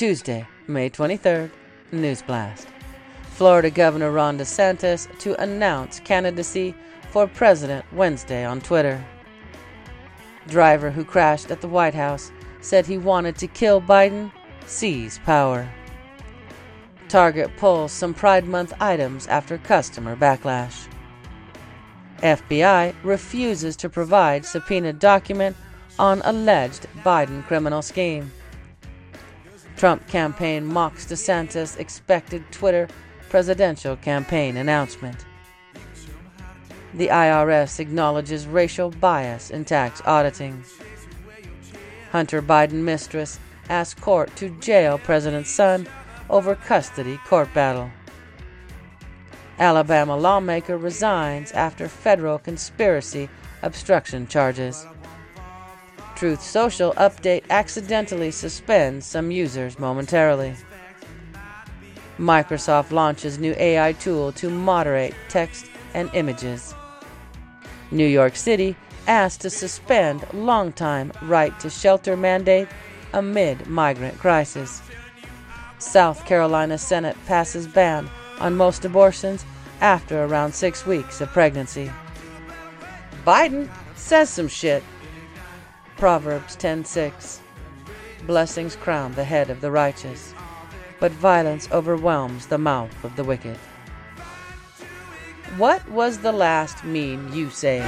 Tuesday, May 23rd, News Blast. Florida Governor Ron DeSantis to announce candidacy for president Wednesday on Twitter. Driver who crashed at the White House said he wanted to kill Biden, seize power. Target pulls some Pride Month items after customer backlash. FBI refuses to provide subpoenaed document on alleged Biden criminal scheme. Trump campaign mocks DeSantis' expected Twitter presidential campaign announcement. The IRS acknowledges racial bias in tax auditing. Hunter Biden mistress asks court to jail president's son over custody court battle. Alabama lawmaker resigns after federal conspiracy obstruction charges. Truth Social update accidentally suspends some users momentarily. Microsoft launches new AI tool to moderate text and images. New York City asked to suspend longtime right to shelter mandate amid migrant crisis. South Carolina Senate passes ban on most abortions after around six weeks of pregnancy. Biden says some shit. Proverbs 10:6. Blessings crown the head of the righteous, but violence overwhelms the mouth of the wicked. What was the last meme you saved?